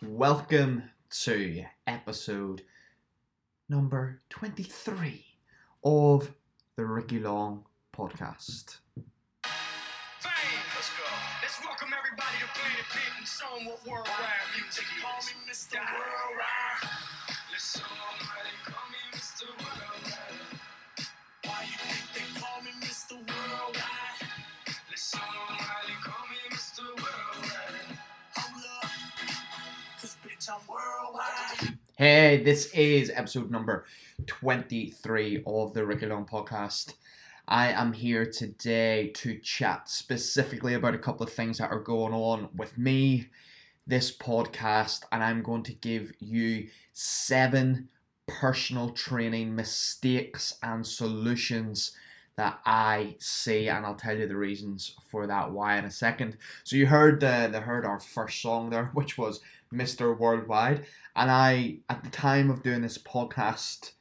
Welcome to episode number 23 of the Ricky Long podcast. Fame. Let's go. Let's welcome everybody to Planet Pit and song what worldwide music. Call me Mr. Worldwide. Let's somebody call me Mr. Worldwide. Why you think they call me Mr. Worldwide? Let's somebody Hey, this is episode number 23 of the Ricky Long podcast. I am here today to chat specifically about a couple of things that are going on with me, this podcast, and I'm going to give you seven personal training mistakes and solutions that I see, and I'll tell you the reasons for that why in a second. So you heard the, the heard our first song there, which was Mr. Worldwide, and I at the time of doing this podcast,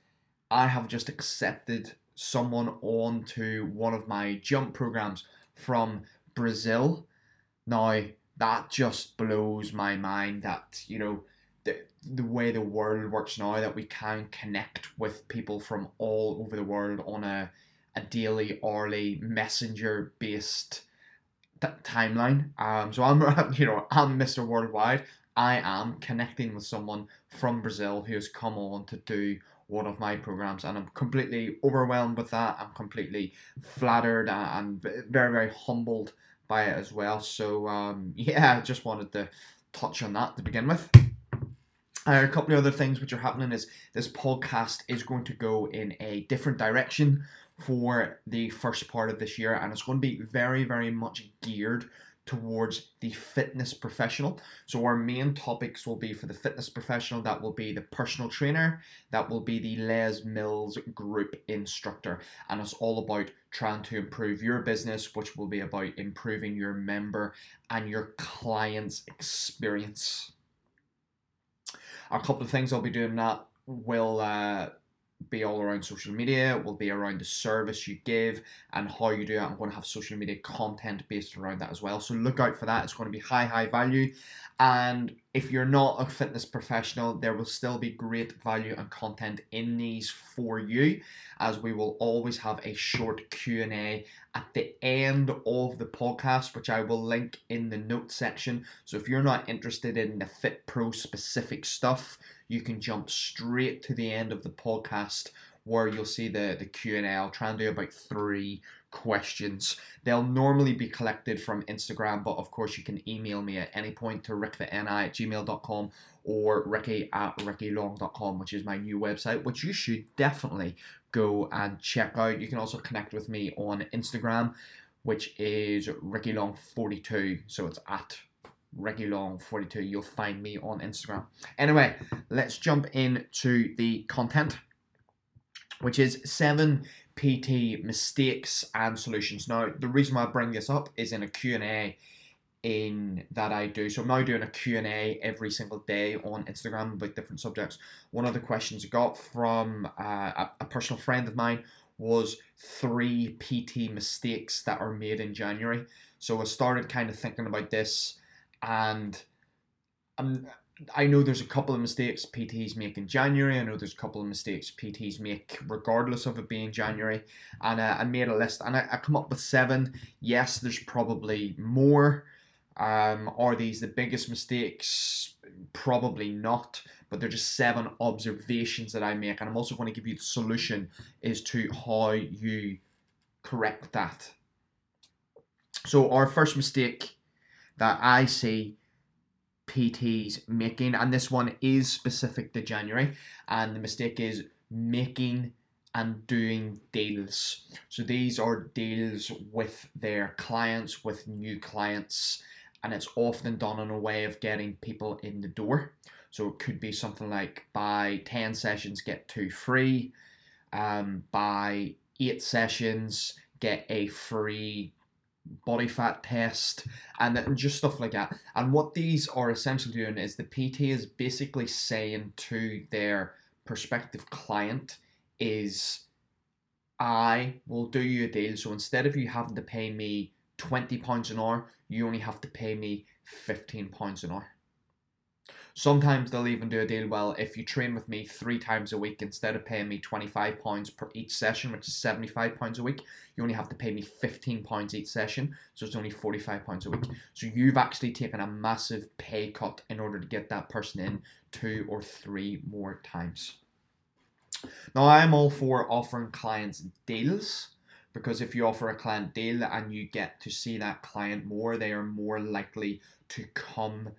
I have just accepted someone on to one of my jump programs from Brazil. Now that just blows my mind that you know the the way the world works now that we can connect with people from all over the world on a a daily hourly messenger based timeline. Um, so I'm you know I'm Mr. Worldwide. I am connecting with someone from Brazil who has come on to do one of my programs, and I'm completely overwhelmed with that. I'm completely flattered and very very humbled by it as well. So um, yeah, I just wanted to touch on that to begin with. Uh, a couple of other things which are happening is this podcast is going to go in a different direction for the first part of this year, and it's going to be very, very much geared towards the fitness professional. So, our main topics will be for the fitness professional that will be the personal trainer, that will be the Les Mills group instructor, and it's all about trying to improve your business, which will be about improving your member and your client's experience. A couple of things I'll be doing that will uh, be all around social media, will be around the service you give and how you do it. I'm going to have social media content based around that as well. So look out for that. It's going to be high, high value. And if you're not a fitness professional, there will still be great value and content in these for you, as we will always have a short Q&A at the end of the podcast, which I will link in the notes section. So if you're not interested in the Fit Pro specific stuff, you can jump straight to the end of the podcast where you'll see the, the Q&A. I'll try and do about three questions. They'll normally be collected from Instagram, but of course you can email me at any point to ricktheni at gmail.com or ricky at rickylong.com, which is my new website, which you should definitely go and check out. You can also connect with me on Instagram, which is rickylong42. So it's at rickylong42. You'll find me on Instagram. Anyway, let's jump into the content which is seven PT mistakes and solutions. Now, the reason why I bring this up is in a Q&A in that I do. So I'm now doing a Q&A every single day on Instagram about different subjects. One of the questions I got from uh, a personal friend of mine was three PT mistakes that are made in January. So I started kind of thinking about this and I'm I know there's a couple of mistakes PTs make in January. I know there's a couple of mistakes PTs make regardless of it being January. And uh, I made a list and I, I come up with seven. Yes, there's probably more. Um, are these the biggest mistakes? Probably not, but they're just seven observations that I make. And I'm also going to give you the solution as to how you correct that. So, our first mistake that I see PTs making, and this one is specific to January, and the mistake is making and doing deals. So these are deals with their clients, with new clients, and it's often done in a way of getting people in the door. So it could be something like buy 10 sessions, get two free, um, buy eight sessions, get a free body fat test and just stuff like that. And what these are essentially doing is the PT is basically saying to their prospective client is I will do you a deal. So instead of you having to pay me twenty pounds an hour, you only have to pay me fifteen pounds an hour. Sometimes they'll even do a deal. Well, if you train with me three times a week, instead of paying me twenty five pounds per each session, which is seventy five pounds a week, you only have to pay me fifteen pounds each session. So it's only forty five pounds a week. So you've actually taken a massive pay cut in order to get that person in two or three more times. Now I'm all for offering clients deals because if you offer a client deal and you get to see that client more, they are more likely to come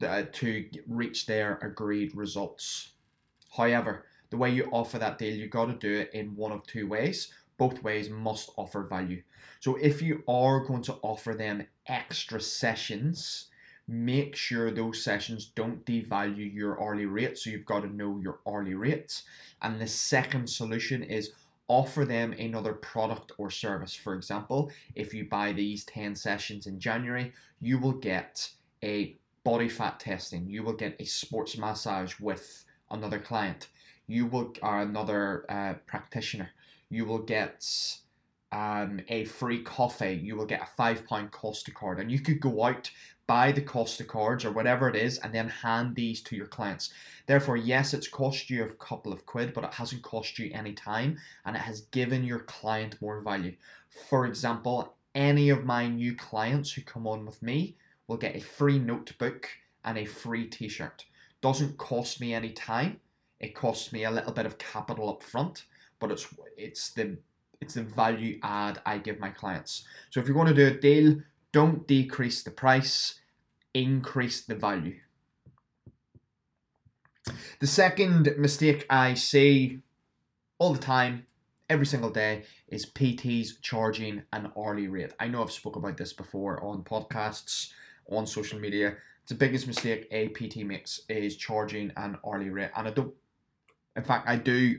uh, to reach their agreed results. However, the way you offer that deal, you've got to do it in one of two ways. Both ways must offer value. So if you are going to offer them extra sessions, make sure those sessions don't devalue your hourly rate. So you've got to know your hourly rates. And the second solution is offer them another product or service. For example, if you buy these 10 sessions in January, you will get a body fat testing, you will get a sports massage with another client, you will or another uh, practitioner, you will get um, a free coffee, you will get a five pound Costa card, and you could go out buy the Costa cards or whatever it is, and then hand these to your clients. Therefore, yes, it's cost you a couple of quid, but it hasn't cost you any time and it has given your client more value. For example, any of my new clients who come on with me will get a free notebook and a free t shirt. Doesn't cost me any time, it costs me a little bit of capital up front, but it's it's the it's the value add I give my clients. So if you're going to do a deal, don't decrease the price, increase the value. The second mistake I see all the time, every single day, is PTs charging an hourly rate. I know I've spoke about this before on podcasts, on social media. The biggest mistake a PT makes is charging an hourly rate. And I don't in fact I do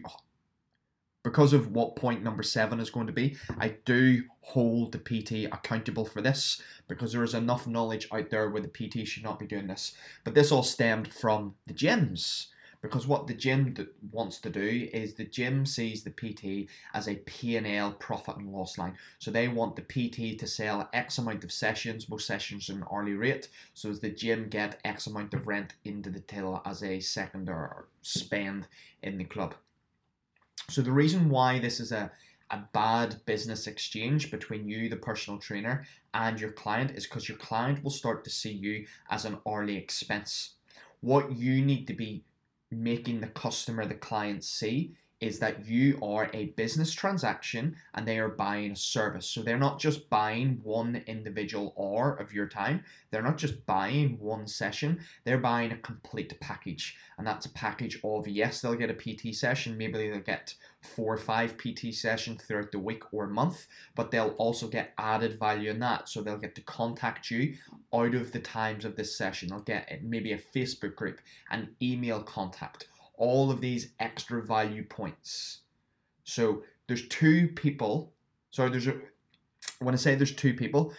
because of what point number seven is going to be, I do hold the PT accountable for this because there is enough knowledge out there where the PT should not be doing this. But this all stemmed from the gyms because what the gym wants to do is the gym sees the PT as a P&L profit and loss line. So they want the PT to sell X amount of sessions, most sessions an hourly rate, so as the gym get X amount of rent into the till as a second or spend in the club. So the reason why this is a a bad business exchange between you, the personal trainer, and your client is because your client will start to see you as an hourly expense. What you need to be making the customer, the client see is that you are a business transaction and they are buying a service. So they're not just buying one individual hour of your time, they're not just buying one session, they're buying a complete package. And that's a package of yes, they'll get a PT session, maybe they'll get four or five PT sessions throughout the week or month, but they'll also get added value in that. So they'll get to contact you out of the times of this session. They'll get maybe a Facebook group, an email contact all of these extra value points. So there's two people. Sorry, there's a. When I say there's two people,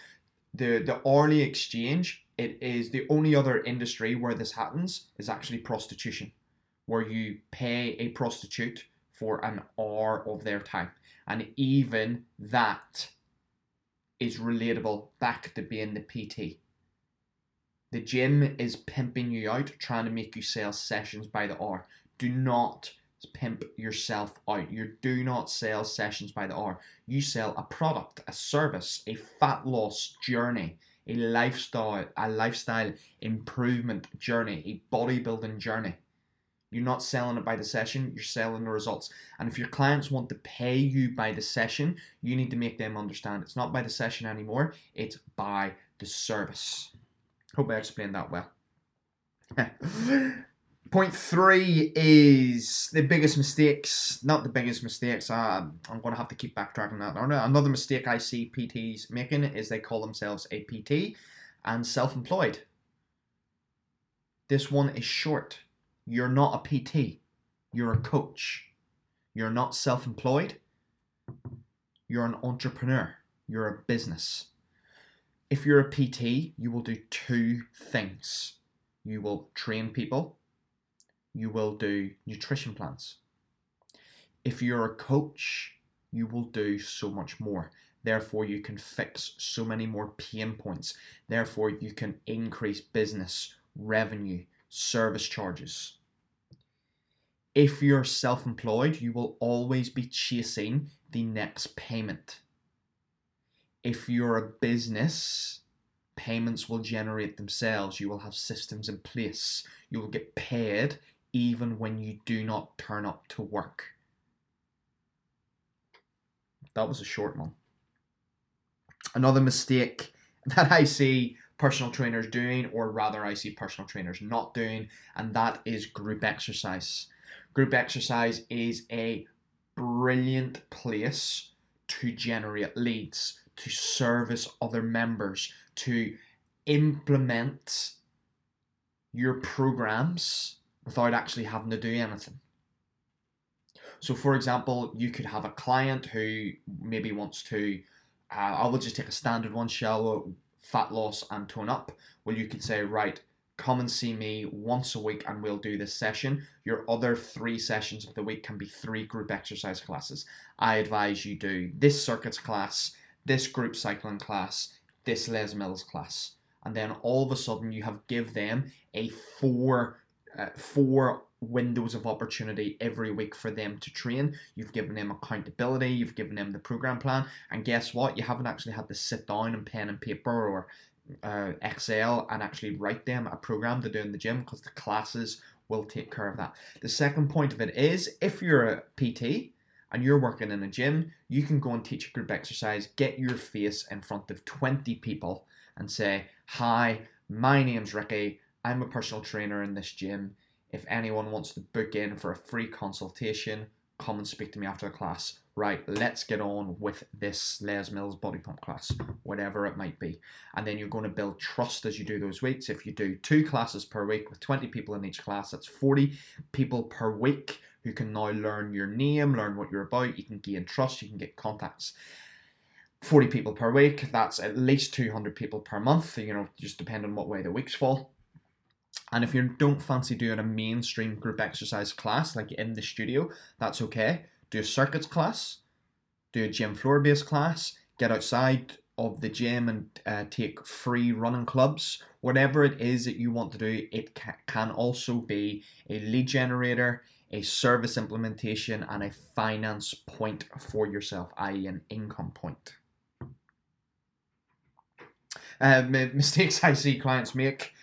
the the hourly exchange. It is the only other industry where this happens is actually prostitution, where you pay a prostitute for an hour of their time, and even that is relatable back to being the PT. The gym is pimping you out, trying to make you sell sessions by the hour do not pimp yourself out. You do not sell sessions by the hour. You sell a product, a service, a fat loss journey, a lifestyle, a lifestyle improvement journey, a bodybuilding journey. You're not selling it by the session, you're selling the results. And if your clients want to pay you by the session, you need to make them understand it's not by the session anymore, it's by the service. Hope I explained that well. Point three is the biggest mistakes. Not the biggest mistakes. Uh, I'm going to have to keep backtracking that. Another mistake I see PTs making is they call themselves a PT and self employed. This one is short. You're not a PT, you're a coach. You're not self employed, you're an entrepreneur, you're a business. If you're a PT, you will do two things you will train people you will do nutrition plans. If you're a coach, you will do so much more. Therefore, you can fix so many more pain points. Therefore, you can increase business, revenue, service charges. If you're self employed, you will always be chasing the next payment. If you're a business, payments will generate themselves. You will have systems in place. You will get paid even when you do not turn up to work. That was a short one. Another mistake that I see personal trainers doing, or rather, I see personal trainers not doing, and that is group exercise. Group exercise is a brilliant place to generate leads, to service other members, to implement your programs without actually having to do anything. So, for example, you could have a client who maybe wants to, uh, I will just take a standard one, shallow fat loss and tone up. Well, you could say, right, come and see me once a week and we'll do this session. Your other three sessions of the week can be three group exercise classes. I advise you do this circuits class, this group cycling class, this Les Mills class. And then all of a sudden you have give them a four uh, four windows of opportunity every week for them to train. You've given them accountability, you've given them the program plan, and guess what? You haven't actually had to sit down and pen and paper or uh, Excel and actually write them a program to do in the gym because the classes will take care of that. The second point of it is if you're a PT and you're working in a gym, you can go and teach a group exercise, get your face in front of 20 people and say, Hi, my name's Ricky. I'm a personal trainer in this gym. If anyone wants to book in for a free consultation, come and speak to me after the class. Right, let's get on with this Les Mills body pump class, whatever it might be. And then you're going to build trust as you do those weeks. If you do two classes per week with 20 people in each class, that's 40 people per week who can now learn your name, learn what you're about. You can gain trust, you can get contacts. 40 people per week, that's at least 200 people per month, you know, just depending on what way the weeks fall. And if you don't fancy doing a mainstream group exercise class like in the studio, that's okay. Do a circuits class, do a gym floor based class, get outside of the gym and uh, take free running clubs. Whatever it is that you want to do, it ca- can also be a lead generator, a service implementation, and a finance point for yourself, i.e., an income point. Uh, mistakes I see clients make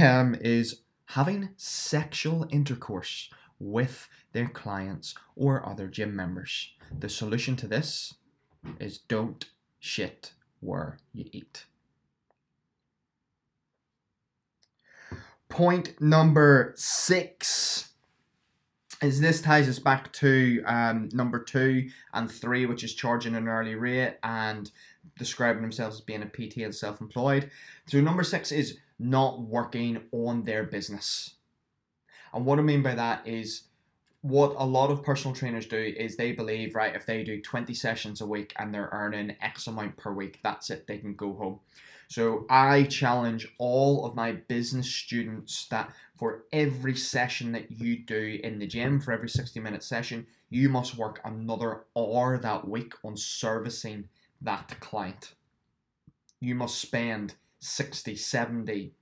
um, is having sexual intercourse with their clients or other gym members. The solution to this is don't shit where you eat. Point number six is this ties us back to um, number two and three, which is charging an early rate and describing themselves as being a PT and self employed. So, number six is not working on their business. And what I mean by that is what a lot of personal trainers do is they believe, right, if they do 20 sessions a week and they're earning X amount per week, that's it, they can go home. So I challenge all of my business students that for every session that you do in the gym, for every 60 minute session, you must work another hour that week on servicing that client. You must spend 60, 70,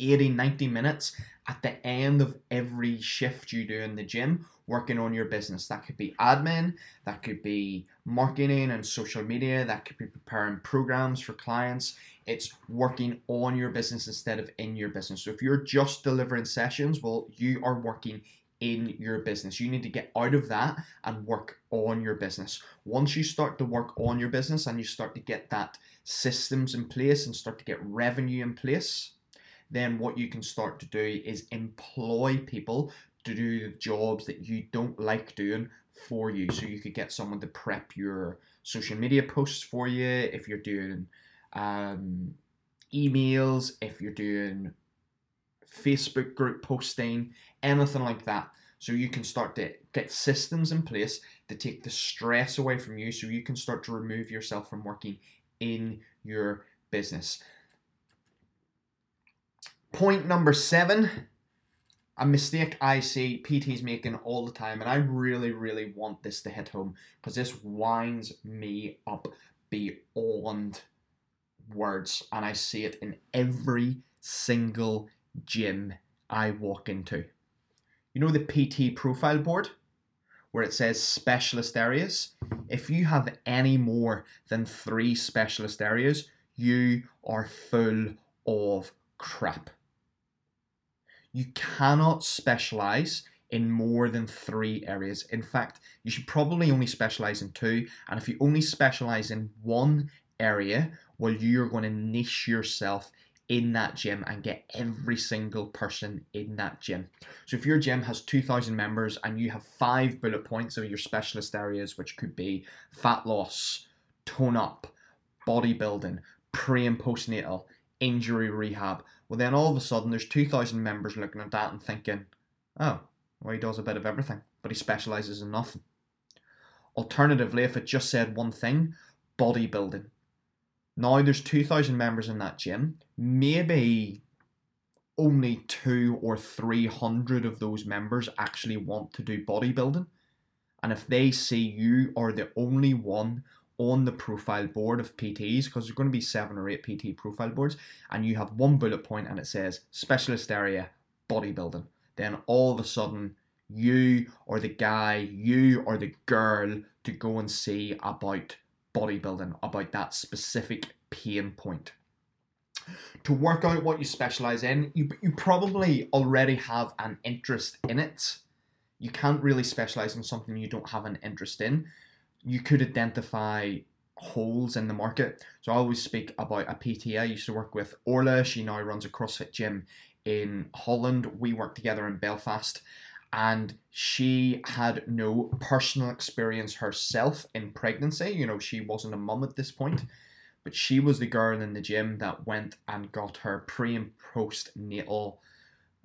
80, 90 minutes at the end of every shift you do in the gym working on your business. That could be admin, that could be marketing and social media, that could be preparing programs for clients. It's working on your business instead of in your business. So if you're just delivering sessions, well, you are working in your business. You need to get out of that and work on your business. Once you start to work on your business and you start to get that systems in place and start to get revenue in place, then what you can start to do is employ people to do the jobs that you don't like doing for you. So you could get someone to prep your social media posts for you if you're doing um, emails, if you're doing Facebook group posting, anything like that. So you can start to get systems in place to take the stress away from you so you can start to remove yourself from working in your business. Point number seven a mistake I see PTs making all the time, and I really, really want this to hit home because this winds me up beyond words, and I see it in every single gym I walk into. You know the PT profile board where it says specialist areas? If you have any more than three specialist areas, you are full of crap. You cannot specialize in more than three areas. In fact, you should probably only specialize in two. And if you only specialize in one area, well, you're going to niche yourself in that gym and get every single person in that gym. So if your gym has 2000 members and you have five bullet points of your specialist areas which could be fat loss, tone up, bodybuilding, pre and postnatal, injury rehab, well then all of a sudden there's 2000 members looking at that and thinking, "Oh, well he does a bit of everything, but he specializes in nothing." Alternatively, if it just said one thing, bodybuilding, now there's 2,000 members in that gym. Maybe only two or 300 of those members actually want to do bodybuilding. And if they see you are the only one on the profile board of PTs, because there's going to be seven or eight PT profile boards, and you have one bullet point and it says specialist area bodybuilding, then all of a sudden you or the guy, you or the girl to go and see about bodybuilding, about that specific pain point. To work out what you specialize in, you, you probably already have an interest in it. You can't really specialize in something you don't have an interest in. You could identify holes in the market. So I always speak about a PT. I used to work with Orla. She now runs a CrossFit gym in Holland. We work together in Belfast and she had no personal experience herself in pregnancy. You know, she wasn't a mum at this point, but she was the girl in the gym that went and got her pre and postnatal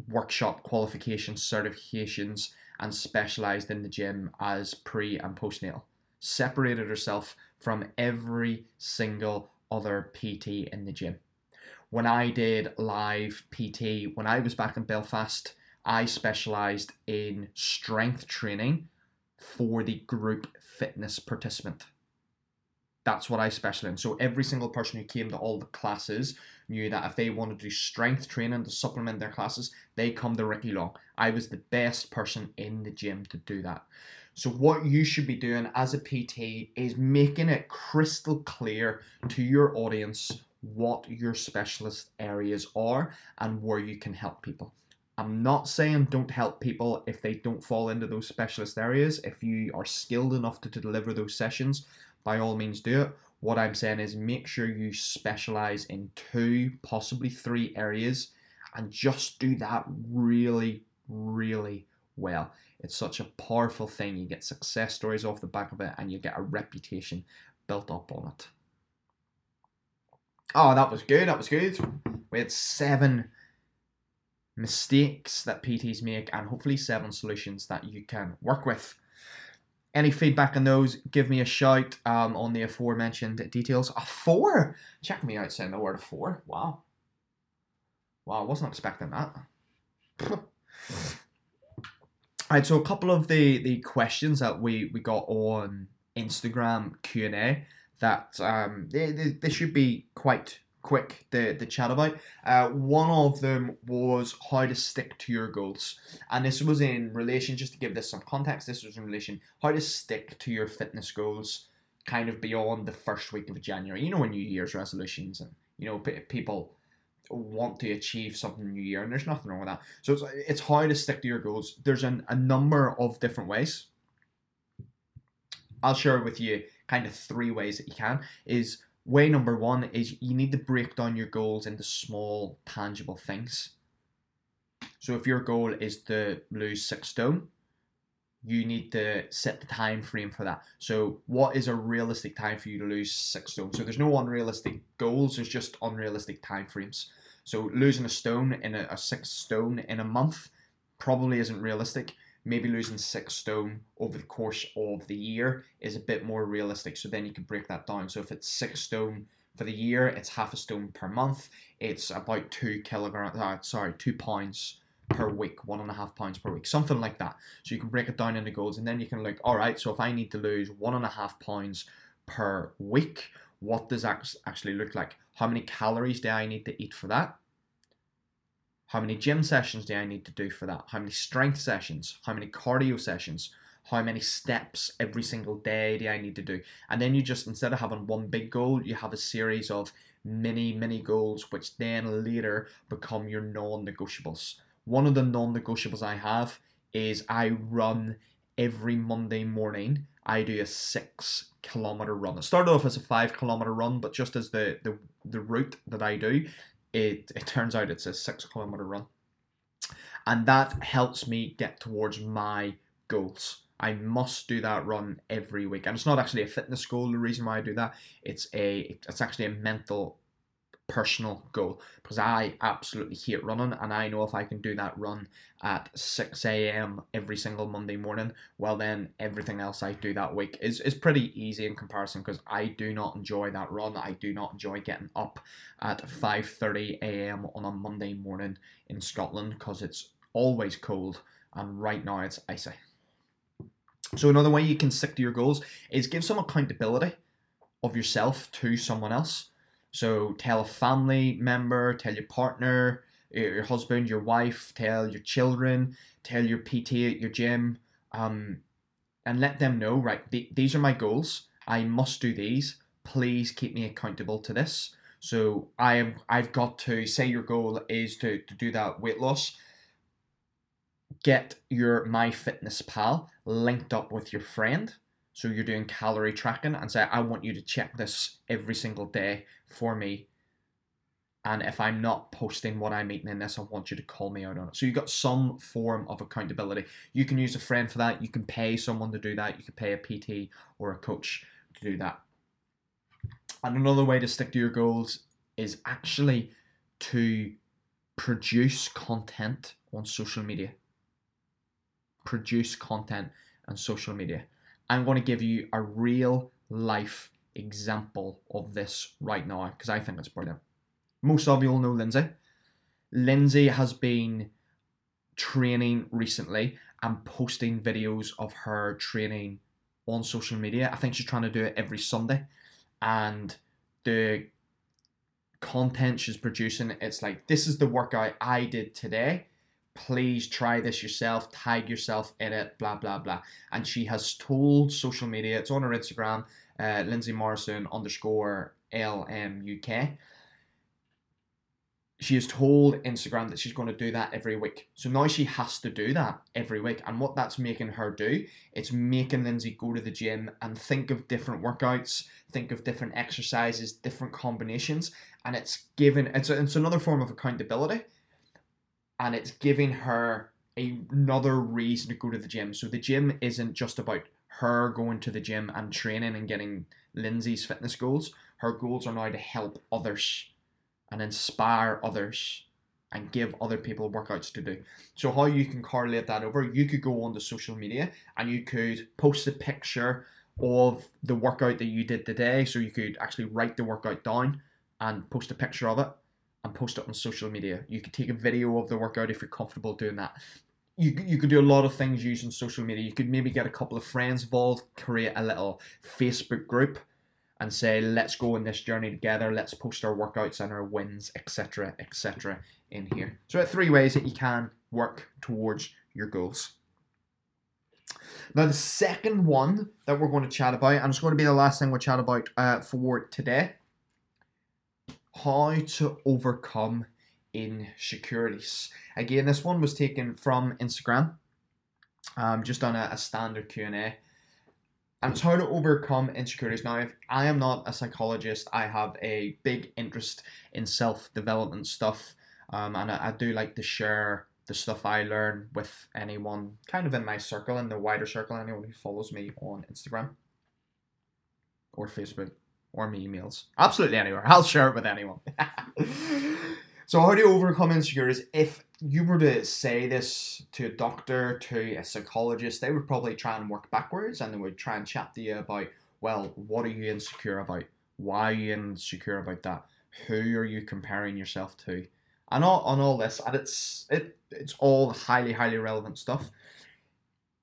workshop qualifications, certifications, and specialized in the gym as pre and postnatal. Separated herself from every single other PT in the gym. When I did live PT, when I was back in Belfast, I specialized in strength training for the group fitness participant. That's what I specialize in. So every single person who came to all the classes knew that if they wanted to do strength training to supplement their classes, they come to Ricky Long. I was the best person in the gym to do that. So what you should be doing as a PT is making it crystal clear to your audience what your specialist areas are and where you can help people. I'm not saying don't help people if they don't fall into those specialist areas. If you are skilled enough to, to deliver those sessions, by all means do it. What I'm saying is make sure you specialize in two, possibly three areas, and just do that really, really well. It's such a powerful thing. You get success stories off the back of it, and you get a reputation built up on it. Oh, that was good. That was good. We had seven mistakes that PTs make and hopefully seven solutions that you can work with. Any feedback on those, give me a shout um, on the aforementioned details. A four? Check me out saying the word four. Wow. Wow, I wasn't expecting that. Alright, so a couple of the, the questions that we, we got on Instagram Q&A that um, they, they, they should be quite quick the, the chat about. Uh, one of them was how to stick to your goals. And this was in relation, just to give this some context, this was in relation how to stick to your fitness goals kind of beyond the first week of January. You know, when New Year's resolutions and, you know, p- people want to achieve something in new year and there's nothing wrong with that. So it's, it's how to stick to your goals. There's an, a number of different ways. I'll share with you kind of three ways that you can is way number one is you need to break down your goals into small, tangible things. So if your goal is to lose six stone, you need to set the time frame for that. So what is a realistic time for you to lose six stone? So there's no unrealistic goals, there's just unrealistic time frames. So losing a stone in a, a six stone in a month probably isn't realistic maybe losing six stone over the course of the year is a bit more realistic. So then you can break that down. So if it's six stone for the year, it's half a stone per month. It's about two kilograms, uh, sorry, two pounds per week, one and a half pounds per week, something like that. So you can break it down into goals, and then you can look, all right, so if I need to lose one and a half pounds per week, what does that actually look like? How many calories do I need to eat for that? How many gym sessions do I need to do for that? How many strength sessions? How many cardio sessions? How many steps every single day do I need to do? And then you just, instead of having one big goal, you have a series of mini, mini goals, which then later become your non negotiables. One of the non negotiables I have is I run every Monday morning. I do a six kilometer run. It started off as a five kilometer run, but just as the, the, the route that I do, it, it turns out it's a six kilometer run. And that helps me get towards my goals. I must do that run every week, and it's not actually a fitness goal. The reason why I do that, it's a it's actually a mental, personal goal because I absolutely hate running, and I know if I can do that run at six a.m. every single Monday morning, well then everything else I do that week is is pretty easy in comparison because I do not enjoy that run. I do not enjoy getting up at five thirty a.m. on a Monday morning in Scotland because it's always cold, and right now it's icy. So another way you can stick to your goals is give some accountability of yourself to someone else. So tell a family member, tell your partner, your husband, your wife, tell your children, tell your PT at your gym, um, and let them know. Right, th- these are my goals. I must do these. Please keep me accountable to this. So I am. I've got to say your goal is to, to do that weight loss get your MyFitnessPal linked up with your friend. So you're doing calorie tracking and say, I want you to check this every single day for me. And if I'm not posting what I'm eating in this, I want you to call me out on it. So you've got some form of accountability. You can use a friend for that. You can pay someone to do that. You can pay a PT or a coach to do that. And another way to stick to your goals is actually to produce content on social media produce content on social media. I'm going to give you a real life example of this right now because I think it's brilliant. Most of you all know Lyndsey. Lyndsey has been training recently and posting videos of her training on social media. I think she's trying to do it every Sunday. And the content she's producing, it's like, this is the workout I did today please try this yourself, tag yourself in it, blah, blah, blah. And she has told social media, it's on her Instagram, uh, Lyndsey Morrison underscore LMUK. She has told Instagram that she's going to do that every week. So now she has to do that every week. And what that's making her do, it's making Lyndsey go to the gym and think of different workouts, think of different exercises, different combinations. And it's given, it's, a, it's another form of accountability and it's giving her another reason to go to the gym. So the gym isn't just about her going to the gym and training and getting Lyndsey's fitness goals. Her goals are now to help others and inspire others and give other people workouts to do. So how you can correlate that over, you could go onto social media and you could post a picture of the workout that you did today. So you could actually write the workout down and post a picture of it and post it on social media. You could take a video of the workout if you're comfortable doing that. You, you could do a lot of things using social media. You could maybe get a couple of friends involved, create a little Facebook group, and say, let's go on this journey together. Let's post our workouts and our wins, etc., etc. in here. So, three ways that you can work towards your goals. Now, the second one that we're going to chat about, and it's going to be the last thing we'll chat about uh, for today, how to overcome insecurities. Again, this one was taken from Instagram, um, just on a, a standard Q and A. And it's how to overcome insecurities. Now, if I am not a psychologist, I have a big interest in self development stuff, um, and I, I do like to share the stuff I learn with anyone kind of in my circle, in the wider circle, anyone who follows me on Instagram or Facebook or emails. Absolutely anywhere. I'll share it with anyone. so how do you overcome insecurities? If you were to say this to a doctor, to a psychologist, they would probably try and work backwards and they would try and chat to you about, well, what are you insecure about? Why are you insecure about that? Who are you comparing yourself to? And all on all this, and it's it it's all highly, highly relevant stuff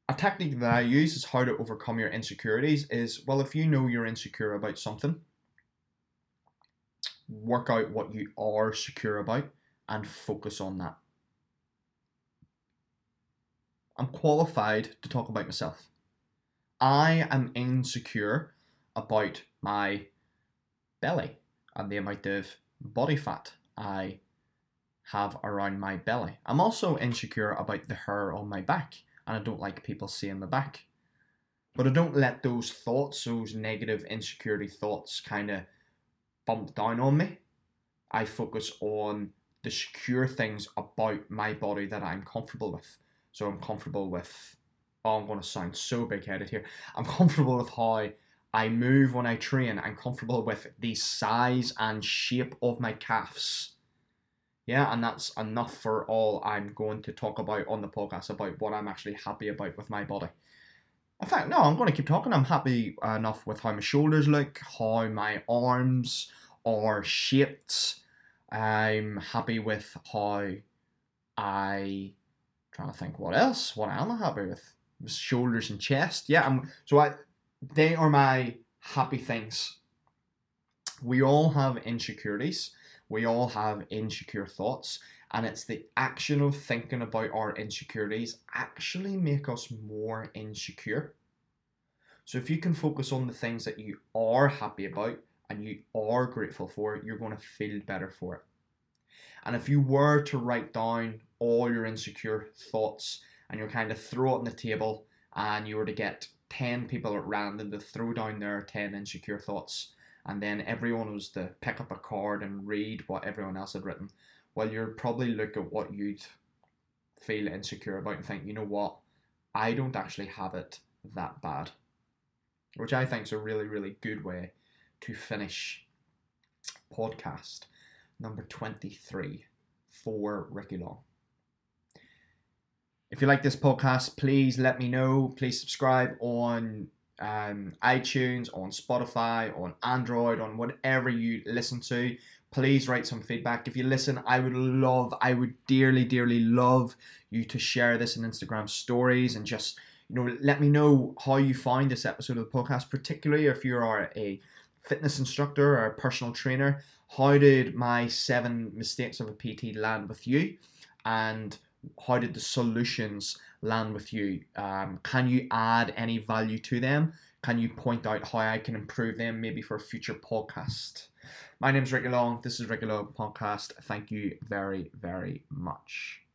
a technique that I use is how to overcome your insecurities is well, if you know you're insecure about something, work out what you are secure about and focus on that. I'm qualified to talk about myself. I am insecure about my belly and the amount of body fat I have around my belly. I'm also insecure about the hair on my back, and I don't like people seeing the back. But I don't let those thoughts, those negative insecurity thoughts, kind of bump down on me. I focus on the secure things about my body that I'm comfortable with. So I'm comfortable with, oh, I'm going to sound so big headed here. I'm comfortable with how I move when I train. I'm comfortable with the size and shape of my calves. Yeah, and that's enough for all I'm going to talk about on the podcast about what I'm actually happy about with my body. In fact, no, I'm going to keep talking. I'm happy enough with how my shoulders look, how my arms are shaped. I'm happy with how I trying to think what else. What am I happy with? Shoulders and chest. Yeah, I'm so I they are my happy things. We all have insecurities. We all have insecure thoughts, and it's the action of thinking about our insecurities actually make us more insecure. So if you can focus on the things that you are happy about and you are grateful for, you're going to feel better for it. And if you were to write down all your insecure thoughts and you're kind of throw it on the table and you were to get 10 people at random to throw down their 10 insecure thoughts and then everyone was to pick up a card and read what everyone else had written. Well you'd probably look at what you'd feel insecure about and think you know what? I don't actually have it that bad. Which i think is a really really good way to finish podcast number 23 for ricky long. If you like this podcast, please let me know. Please subscribe on um, iTunes, on Spotify, on Android, on whatever you listen to. Please write some feedback. If you listen, I would love, I would dearly, dearly love you to share this in Instagram stories and just, you know, let me know how you find this episode of the podcast, particularly if you are a fitness instructor or a personal trainer. How did my seven mistakes of a PT land with you? And how did the solutions land with you? Um, can you add any value to them? Can you point out how I can improve them maybe for a future podcast? My name is Ricky Long. This is Ricky Long Podcast. Thank you very, very much.